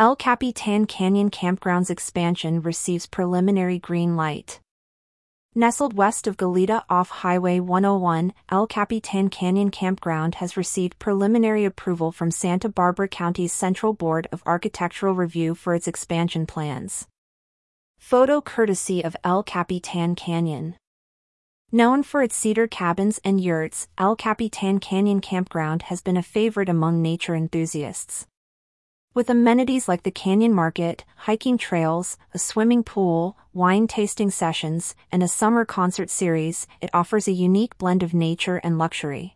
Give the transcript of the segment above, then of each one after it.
El Capitan Canyon Campground's expansion receives preliminary green light. Nestled west of Goleta off Highway 101, El Capitan Canyon Campground has received preliminary approval from Santa Barbara County's Central Board of Architectural Review for its expansion plans. Photo courtesy of El Capitan Canyon. Known for its cedar cabins and yurts, El Capitan Canyon Campground has been a favorite among nature enthusiasts. With amenities like the Canyon Market, hiking trails, a swimming pool, wine tasting sessions, and a summer concert series, it offers a unique blend of nature and luxury.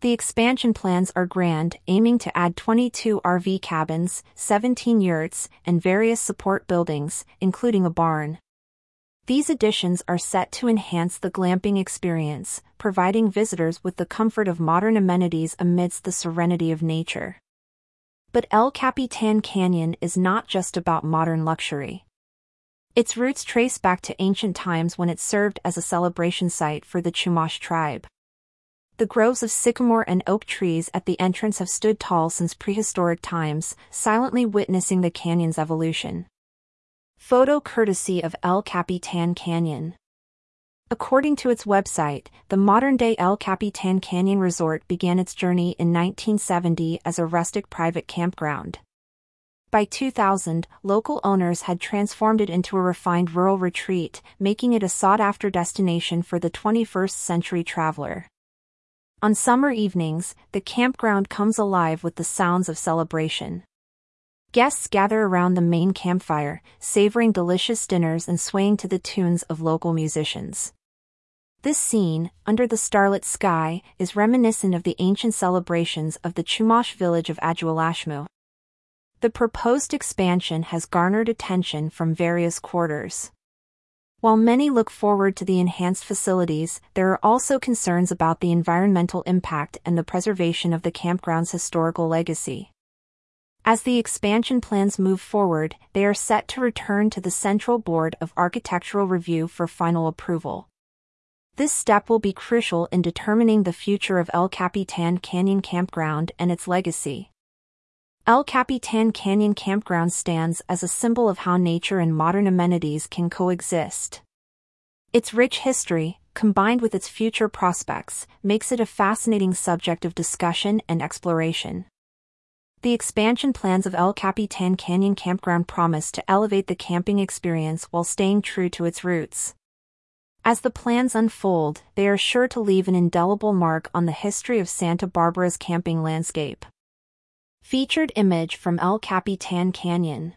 The expansion plans are grand, aiming to add 22 RV cabins, 17 yurts, and various support buildings, including a barn. These additions are set to enhance the glamping experience, providing visitors with the comfort of modern amenities amidst the serenity of nature. But El Capitan Canyon is not just about modern luxury. Its roots trace back to ancient times when it served as a celebration site for the Chumash tribe. The groves of sycamore and oak trees at the entrance have stood tall since prehistoric times, silently witnessing the canyon's evolution. Photo courtesy of El Capitan Canyon. According to its website, the modern-day El Capitan Canyon Resort began its journey in 1970 as a rustic private campground. By 2000, local owners had transformed it into a refined rural retreat, making it a sought-after destination for the 21st century traveler. On summer evenings, the campground comes alive with the sounds of celebration. Guests gather around the main campfire, savoring delicious dinners and swaying to the tunes of local musicians. This scene, under the starlit sky, is reminiscent of the ancient celebrations of the Chumash village of Aduwalashmu. The proposed expansion has garnered attention from various quarters. While many look forward to the enhanced facilities, there are also concerns about the environmental impact and the preservation of the campground's historical legacy. As the expansion plans move forward, they are set to return to the Central Board of Architectural Review for final approval. This step will be crucial in determining the future of El Capitan Canyon Campground and its legacy. El Capitan Canyon Campground stands as a symbol of how nature and modern amenities can coexist. Its rich history, combined with its future prospects, makes it a fascinating subject of discussion and exploration. The expansion plans of El Capitan Canyon Campground promise to elevate the camping experience while staying true to its roots. As the plans unfold, they are sure to leave an indelible mark on the history of Santa Barbara's camping landscape. Featured image from El Capitan Canyon